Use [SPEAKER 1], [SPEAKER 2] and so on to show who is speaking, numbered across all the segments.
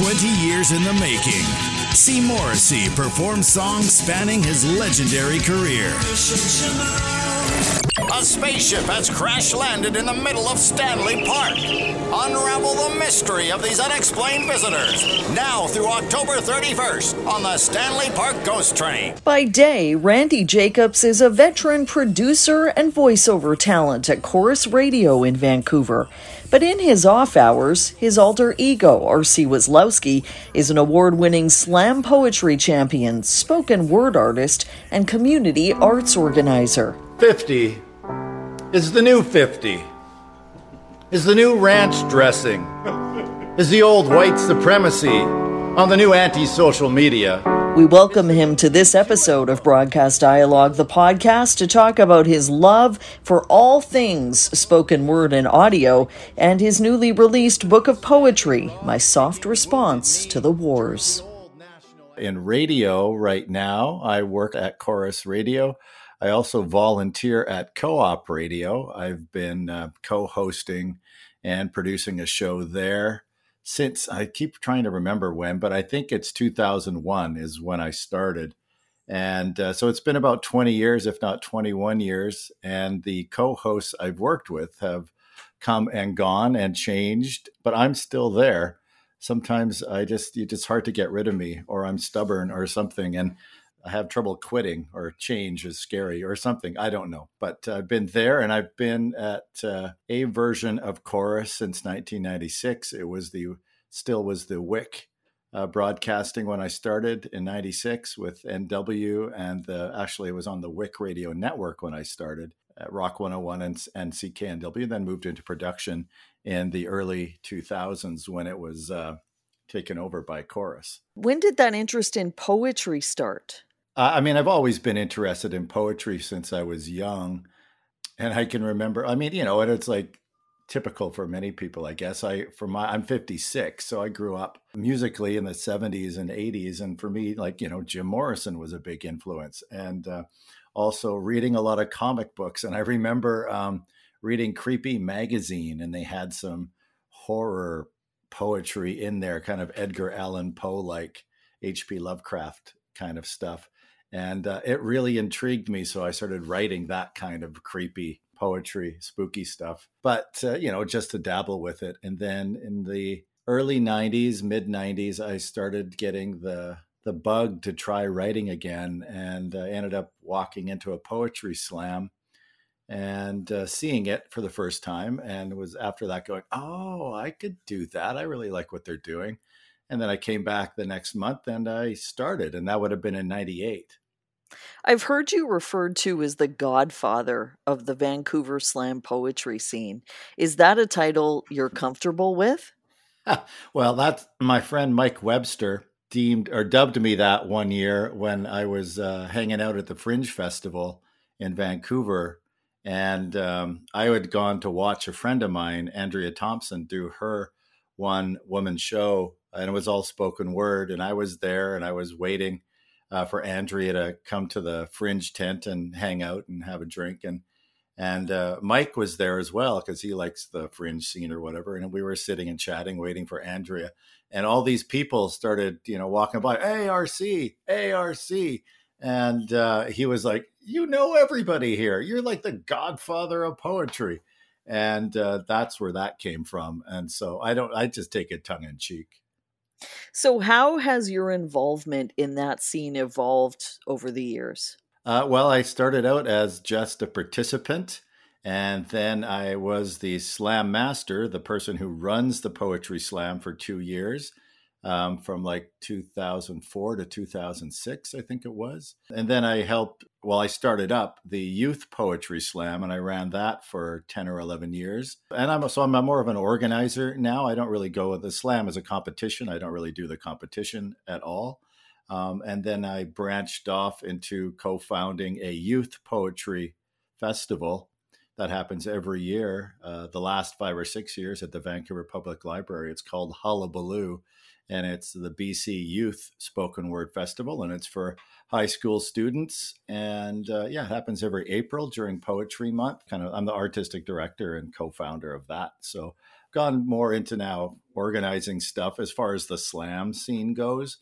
[SPEAKER 1] 20 years in the making. See Morrissey perform songs spanning his legendary career.
[SPEAKER 2] A spaceship has crash landed in the middle of Stanley Park. Unravel the mystery of these unexplained visitors now through October 31st on the Stanley Park Ghost Train.
[SPEAKER 3] By day, Randy Jacobs is a veteran producer and voiceover talent at Corus Radio in Vancouver. But in his off hours, his alter ego, R.C. Weslowski, is an award winning slam poetry champion, spoken word artist, and community arts organizer.
[SPEAKER 4] 50 is the new 50. Is the new ranch dressing. Is the old white supremacy on the new anti social media.
[SPEAKER 3] We welcome him to this episode of Broadcast Dialogue, the podcast, to talk about his love for all things spoken word and audio and his newly released book of poetry, My Soft Response to the Wars.
[SPEAKER 4] In radio right now, I work at Corus Radio. I also volunteer at Co op Radio. I've been uh, co hosting and producing a show there since I keep trying to remember when, but I think it's 2001 is when I started. And uh, so it's been about 20 years, if not 21 years. And the co hosts I've worked with have come and gone and changed, but I'm still there. Sometimes I just, it's hard to get rid of me, or I'm stubborn or something. And I have trouble quitting or change is scary or something. I don't know. But I've been there and I've been at uh, a version of Corus since 1996. It was the still was the WIC uh, broadcasting when I started in 96 with NW and the, actually it was on the WIC radio network when I started at Rock 101 and, and CKNW then moved into production in the early 2000s when it was uh, taken over by Corus.
[SPEAKER 3] When did that interest in poetry start?
[SPEAKER 4] I mean, I've always been interested in poetry since I was young. And I can remember, I mean, you know, and it's like typical for many people, I guess. I, for my, I'm 56, so I grew up musically in the 70s and 80s. And for me, like, you know, Jim Morrison was a big influence. And uh, also reading a lot of comic books. And I remember um, reading Creepy Magazine, and they had some horror poetry in there, kind of Edgar Allan Poe like H.P. Lovecraft kind of stuff and uh, it really intrigued me. So I started writing that kind of creepy poetry, spooky stuff. But uh, you know, just to dabble with it. And then in the early '90s, mid '90s, I started getting the the bug to try writing again, and uh, ended up walking into a poetry slam and uh, seeing it for the first time and was after that going oh i could do that i really like what they're doing and then i came back the next month and i started and that would have been in 98
[SPEAKER 3] I've heard you referred to as the godfather of the Vancouver slam poetry scene. Is that a title you're comfortable with?
[SPEAKER 4] well, that's my friend Mike Webster deemed or dubbed me that one year when I was uh, hanging out at the Fringe Festival in Vancouver. And um, I had gone to watch a friend of mine, Andrea Thompson, do her one woman show, and it was all spoken word. And I was there and I was waiting uh, for Andrea to come to the Fringe tent and hang out and have a drink. And and uh, Mike was there as well because he likes the Fringe scene or whatever. And we were sitting and chatting, waiting for Andrea. And all these people started, you know, walking by, ARC, ARC. And uh, he was like, You know everybody here. You're like the godfather of poetry. And uh, that's where that came from. And so I don't, I just take it tongue in cheek.
[SPEAKER 3] So, how has your involvement in that scene evolved over the years?
[SPEAKER 4] Uh, well, I started out as just a participant, and then I was the slam master, the person who runs the poetry slam for two years um, from like 2004 to 2006, I think it was. And then I helped, well, I started up the Youth Poetry Slam and I ran that for 10 or 11 years. And I'm so I'm more of an organizer now. I don't really go with the slam as a competition, I don't really do the competition at all. Um, and then I branched off into co founding a youth poetry festival that happens every year, uh, the last five or six years at the Vancouver Public Library. It's called Hullabaloo and it's the BC Youth Spoken Word Festival, and it's for high school students. And uh, yeah, it happens every April during Poetry Month. Kind of, I'm the artistic director and co-founder of that. So gone more into now organizing stuff as far as the slam scene goes.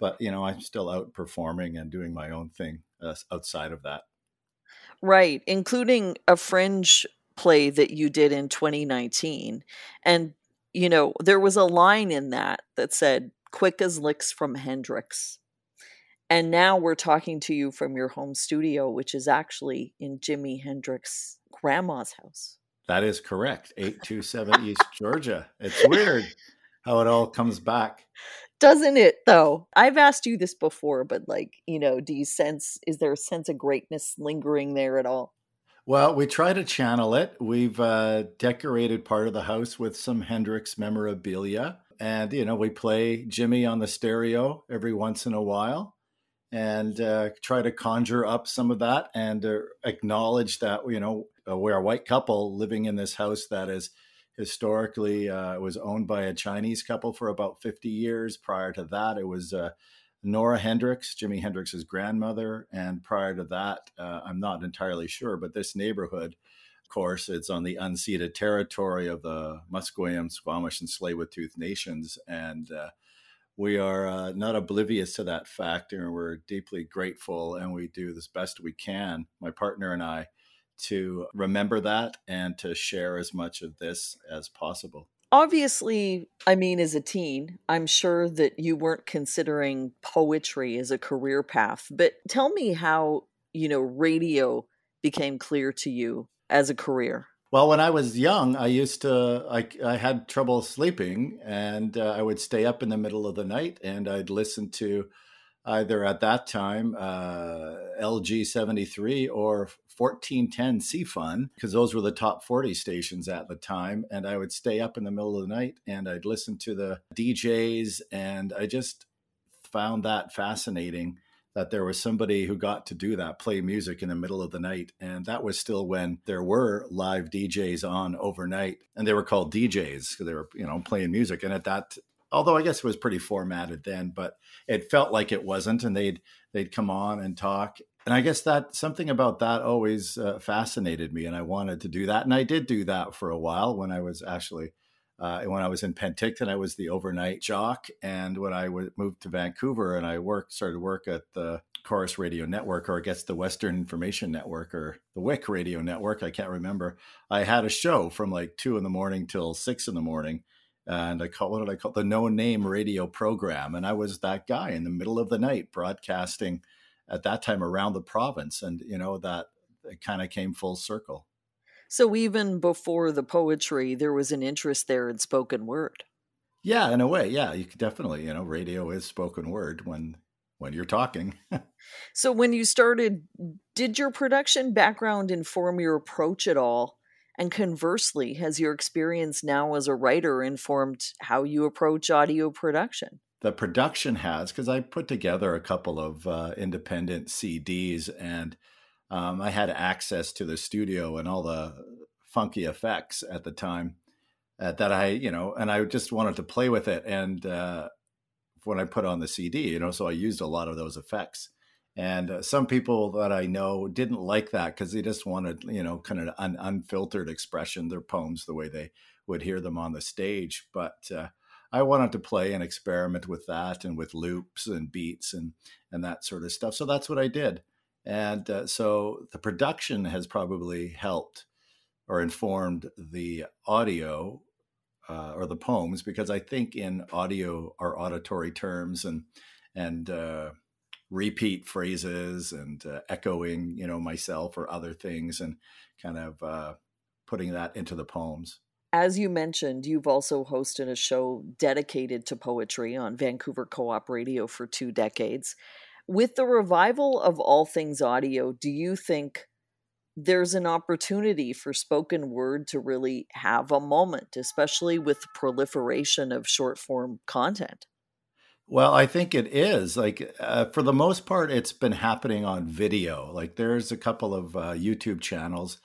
[SPEAKER 4] But you know, I'm still out performing and doing my own thing uh, outside of that.
[SPEAKER 3] Right, including a fringe play that you did in 2019. And, you know, there was a line in that that said, quick as licks from Hendrix. And now we're talking to you from your home studio, which is actually in Jimi Hendrix's grandma's house.
[SPEAKER 4] That is correct. 827 East Georgia. It's weird how it all comes back.
[SPEAKER 3] Doesn't it though? I've asked you this before, but like, you know, do you sense is there a sense of greatness lingering there at all?
[SPEAKER 4] Well, we try to channel it. We've uh, decorated part of the house with some Hendrix memorabilia. And, you know, we play Jimi on the stereo every once in a while and uh, try to conjure up some of that and uh, acknowledge that, you know, we're a white couple living in this house that is historically uh, was owned by a Chinese couple for about 50 years. Prior to that, it was uh, Nora Hendrix, Jimi Hendrix's grandmother. And prior to that, uh, I'm not entirely sure, but this neighborhood, of course, it's on the unceded territory of the Musqueam, Squamish, and Tsleil-Waututh nations. And uh, we are uh, not oblivious to that fact, and we're deeply grateful, and we do as best we can, my partner and I, to remember that and to share as much of this as possible.
[SPEAKER 3] Obviously, I mean, as a teen, I'm sure that you weren't considering poetry as a career path, but tell me how, you know, radio became clear to you as a career.
[SPEAKER 4] Well, when I was young, I used to, I, I had trouble sleeping and uh, I would stay up in the middle of the night and I'd listen to either at that time uh, LG 73 or 1410 CFUN because those were the top 40 stations at the time. And I would stay up in the middle of the night and I'd listen to the DJs. And I just found that fascinating that there was somebody who got to do that, play music in the middle of the night. And that was still when there were live DJs on overnight and they were called DJs because they were, you know, playing music. And at that although I guess it was pretty formatted then, but it felt like it wasn't. And they'd they'd come on and talk, and I guess that something about that always uh, fascinated me, and I wanted to do that, and I did do that for a while when I was actually. Uh, when I was in Penticton, I was the overnight jock, and when I w- moved to Vancouver and I worked, started to work at the Corus Radio Network, or I guess the Western Information Network, or the WIC Radio Network, I can't remember. I had a show from like two in the morning till six in the morning, and I call what did I call it? the no name radio program, and I was that guy in the middle of the night broadcasting at that time around the province, and you know that it kind of came full circle.
[SPEAKER 3] So even before the poetry, there was an interest there in spoken word.
[SPEAKER 4] Yeah, in a way, yeah, you could definitely, you know, radio is spoken word when when you're talking.
[SPEAKER 3] so when you started, did your production background inform your approach at all? And conversely, has your experience now as a writer informed how you approach audio production?
[SPEAKER 4] The production has, because I put together a couple of uh, independent CDs and um, I had access to the studio and all the funky effects at the time uh, that I, you know, and I just wanted to play with it. And uh, when I put on the CD, you know, so I used a lot of those effects. And uh, some people that I know didn't like that because they just wanted, you know, kind of an unfiltered expression, their poems the way they would hear them on the stage. But uh, I wanted to play and experiment with that and with loops and beats and and that sort of stuff. So that's what I did. And uh, so the production has probably helped or informed the audio uh, or the poems because I think in audio or auditory terms and and uh, repeat phrases and uh, echoing, you know, myself or other things and kind of uh, putting that into the poems.
[SPEAKER 3] As you mentioned, you've also hosted a show dedicated to poetry on Vancouver Co op Radio for two decades. With the revival of all things audio, do you think there's an opportunity for spoken word to really have a moment, especially with the proliferation of short form content?
[SPEAKER 4] Well, I think it is. Like uh, for the most part, it's been happening on video. Like there's a couple of uh, YouTube channels.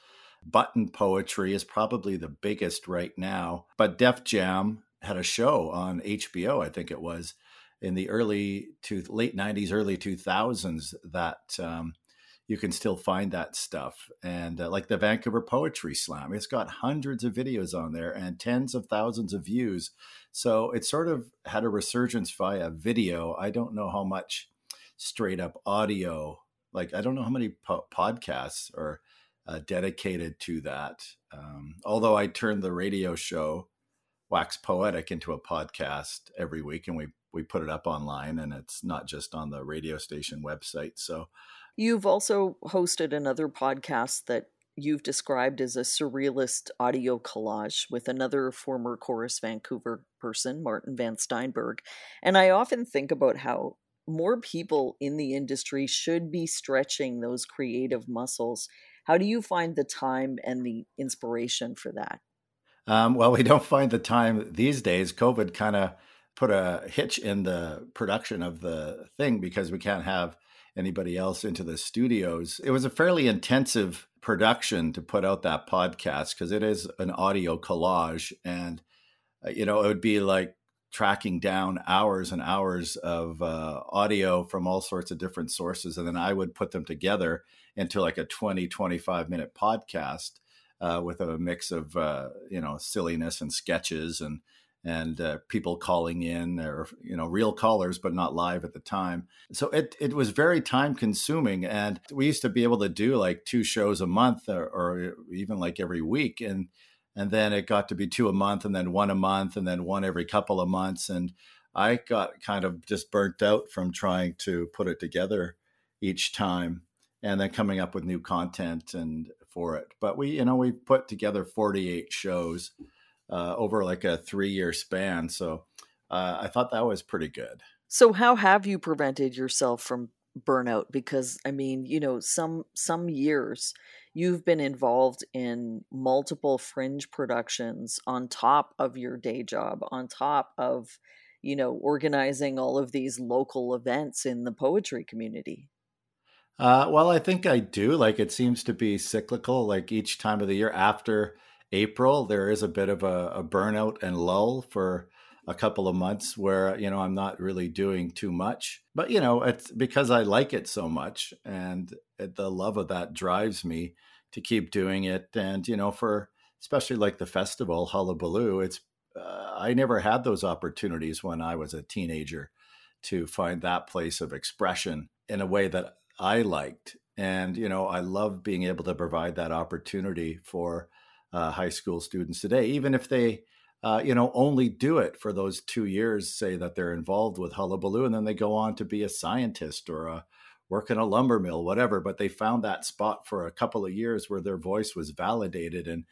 [SPEAKER 4] Button Poetry is probably the biggest right now, but Def Jam had a show on HBO, I think it was, in the early to late '90s, early 2000s that um, you can still find that stuff. And uh, like the Vancouver Poetry Slam, it's got hundreds of videos on there and tens of thousands of views. So it sort of had a resurgence via video. I don't know how much straight up audio, like, I don't know how many po- podcasts are uh, dedicated to that. Um, although I turned the radio show Wax Poetic into a podcast every week and we we put it up online and it's not just on the radio station website. So
[SPEAKER 3] You've also hosted another podcast that you've described as a surrealist audio collage with another former Corus Vancouver person, Martin Van Steinberg. And I often think about how more people in the industry should be stretching those creative muscles. How do you find the time and the inspiration for that?
[SPEAKER 4] Um, well, we don't find the time these days. COVID kind of put a hitch in the production of the thing because we can't have anybody else into the studios. It was a fairly intensive production to put out that podcast because it is an audio collage. And, uh, you know, it would be like tracking down hours and hours of uh, audio from all sorts of different sources. And then I would put them together into like a 20, 25 minute podcast uh, with a mix of, uh, you know, silliness and sketches and, and uh, people calling in or you know real callers but not live at the time. So it it was very time consuming and we used to be able to do like two shows a month or, or, even like every week and and then it got to be two a month and then one a month and then one every couple of months and i got kind of just burnt out from trying to put it together each time and then coming up with new content and for it. But we you know we put together 48 shows uh, over like a three year span. So uh, I thought that was pretty good.
[SPEAKER 3] So how have you prevented yourself from burnout? Because I mean, you know, some some years you've been involved in multiple fringe productions on top of your day job, on top of you know organizing all of these local events in the poetry community.
[SPEAKER 4] Uh, well, I think I do. Like it seems to be cyclical. Like each time of the year after April, there is a bit of a, a, burnout and lull for a couple of months where, you know, I'm not really doing too much. But, you know, it's because I like it so much and the love of that drives me to keep doing it. And, you know, for especially like the festival, Hullabaloo, it's, uh, I never had those opportunities when I was a teenager to find that place of expression in a way that I liked. And, you know, I love being able to provide that opportunity for uh, high school students today, even if they, uh, you know, only do it for those two years, say that they're involved with Hullabaloo, and then they go on to be a scientist or a, work in a lumber mill, whatever. But they found that spot for a couple of years where their voice was validated, and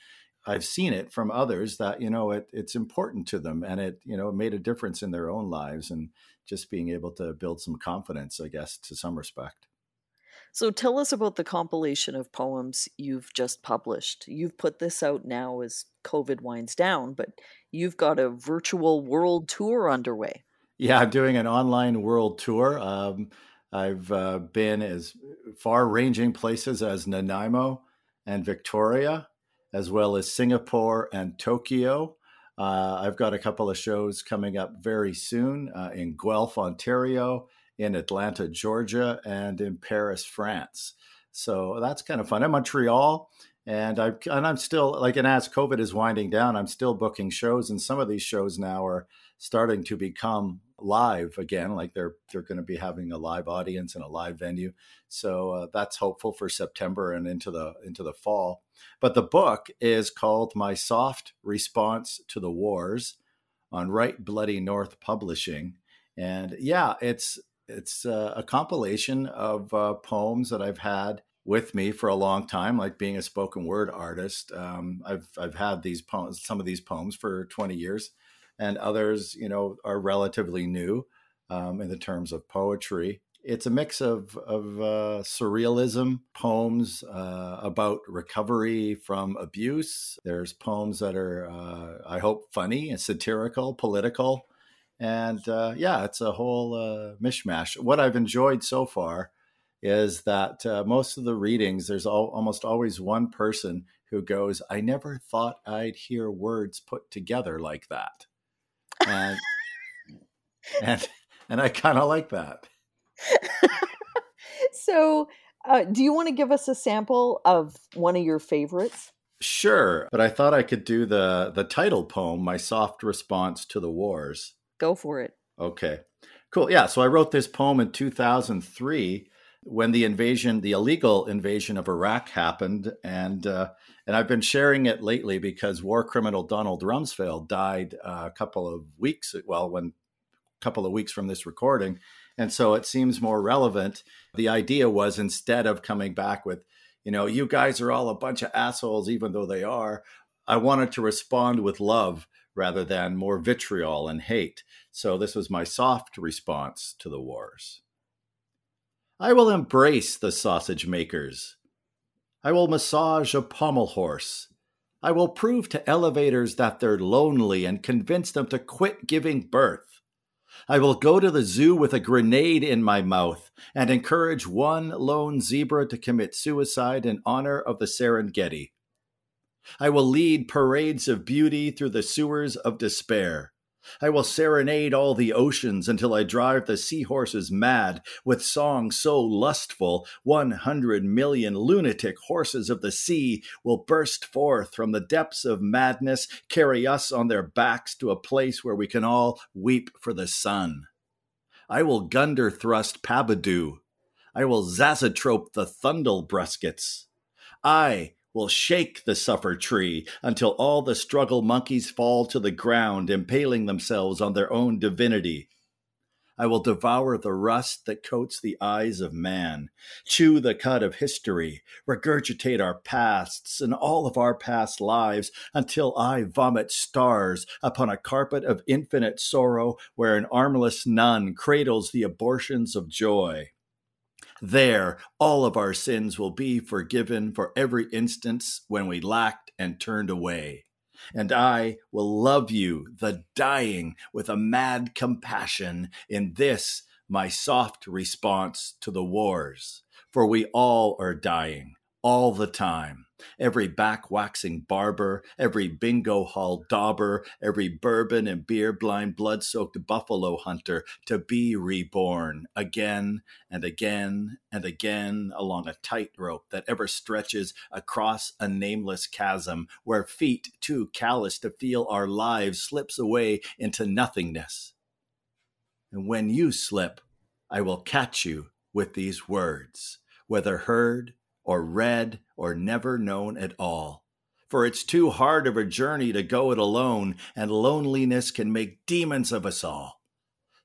[SPEAKER 4] I've seen it from others that you know it, it's important to them, and it you know made a difference in their own lives, and just being able to build some confidence, I guess, to some respect.
[SPEAKER 3] So tell us about the compilation of poems you've just published. You've put this out now as COVID winds down, but you've got a virtual world tour underway.
[SPEAKER 4] Yeah, I'm doing an online world tour. Um, I've uh, been as far ranging places as Nanaimo and Victoria, as well as Singapore and Tokyo. Uh, I've got a couple of shows coming up very soon uh, in Guelph, Ontario, in Atlanta, Georgia, and in Paris, France. So that's kind of fun. In Montreal, and I and I'm still like, and as COVID is winding down, I'm still booking shows, and some of these shows now are starting to become live again. Like they're they're going to be having a live audience and a live venue. So uh, that's hopeful for September and into the into the fall. But the book is called My Soft Response to the Wars on Rite Bloody North Publishing. And yeah, it's it's uh, a compilation of uh, poems that I've had with me for a long time, like being a spoken word artist. Um, I've I've had these poems, some of these poems for 20 years, and others, you know, are relatively new um, in the terms of poetry. It's a mix of of uh, surrealism poems uh, about recovery from abuse. There's poems that are, uh, I hope, funny and satirical, political and uh, yeah, it's a whole uh, mishmash. What I've enjoyed so far is that uh, most of the readings, there's all, almost always one person who goes, "I never thought I'd hear words put together like that," and and and I kind of like that.
[SPEAKER 3] so Uh, do you want to give us a sample of one of your favorites?
[SPEAKER 4] Sure, but I thought I could do the the title poem, my soft response to the wars.
[SPEAKER 3] Go for it.
[SPEAKER 4] Okay. Cool. Yeah, so I wrote this poem in 2003 when the invasion, the illegal invasion of Iraq happened and uh, and I've been sharing it lately because war criminal Donald Rumsfeld died uh, a couple of weeks well, when a couple of weeks from this recording. And so it seems more relevant. The idea was instead of coming back with you know, you guys are all a bunch of assholes, even though they are. I wanted to respond with love rather than more vitriol and hate. So this was my soft response to the wars. I will embrace the sausage makers. I will massage a pommel horse. I will prove to elevators that they're lonely and convince them to quit giving birth. I will go to the zoo with a grenade in my mouth and encourage one lone zebra to commit suicide in honor of the Serengeti. I will lead parades of beauty through the sewers of despair. I will serenade all the oceans until I drive the seahorses mad with songs so lustful, 100 million lunatic horses of the sea will burst forth from the depths of madness, carry us on their backs to a place where we can all weep for the sun. I will gunder thrust Pabadoo. I will zazatrope the thundle bruskets. I will shake the suffer tree until all the struggle monkeys fall to the ground, impaling themselves on their own divinity. I will devour the rust that coats the eyes of man, chew the cud of history, regurgitate our pasts and all of our past lives until I vomit stars upon a carpet of infinite sorrow where an armless nun cradles the abortions of joy. There, all of our sins will be forgiven for every instance when we lacked and turned away. And I will love you, the dying, with a mad compassion in this, my soft response to the wars. For we all are dying, all the time. Every back waxing barber, every bingo hall dauber, every bourbon and beer blind blood soaked buffalo hunter to be reborn again and again and again along a tightrope that ever stretches across a nameless chasm where feet too callous to feel our lives slips away into nothingness. And when you slip, I will catch you with these words, whether heard or read or never known at all. For it's too hard of a journey to go it alone, and loneliness can make demons of us all.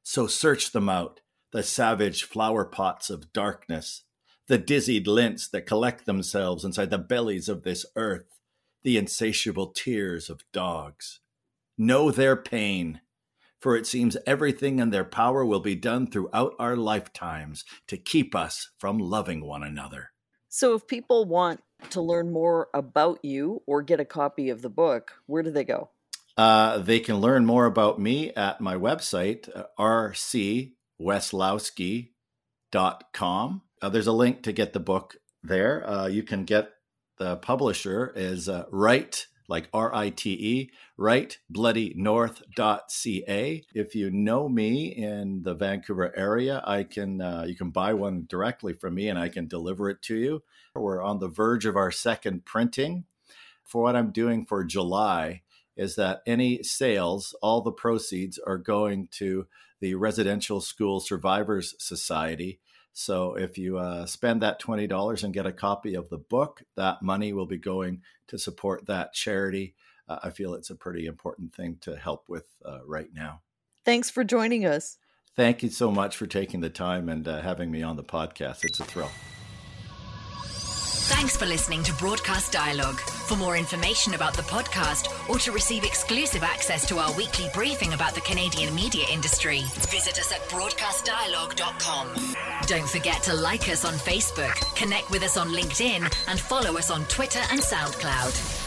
[SPEAKER 4] So search them out, the savage flower pots of darkness, the dizzied lints that collect themselves inside the bellies of this earth, the insatiable tears of dogs. Know their pain, for it seems everything in their power will be done throughout our lifetimes to keep us from loving one another.
[SPEAKER 3] So, if people want to learn more about you or get a copy of the book, where do they go?
[SPEAKER 4] Uh, they can learn more about me at my website, uh, rcweslowski.com. Uh, there's a link to get the book there. Uh, you can get the publisher is uh, Right like R I T E, right? Bloodynorth.ca. If you know me in the Vancouver area, I can uh, you can buy one directly from me and I can deliver it to you. We're on the verge of our second printing. For what I'm doing for July is that any sales, all the proceeds are going to the Residential School Survivors Society. So if you uh, spend that $20 and get a copy of the book, that money will be going to support that charity. Uh, I feel it's a pretty important thing to help with uh, right now.
[SPEAKER 3] Thanks for joining us.
[SPEAKER 4] Thank you so much for taking the time and uh, having me on the podcast. It's a thrill.
[SPEAKER 5] Thanks for listening to Broadcast Dialogue. For more information about the podcast or to receive exclusive access to our weekly briefing about the Canadian media industry, visit us at broadcastdialogue.com. Don't forget to like us on Facebook, connect with us on LinkedIn, and follow us on Twitter and SoundCloud.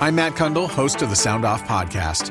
[SPEAKER 6] I'm Matt Cundill, host of the Sound Off Podcast,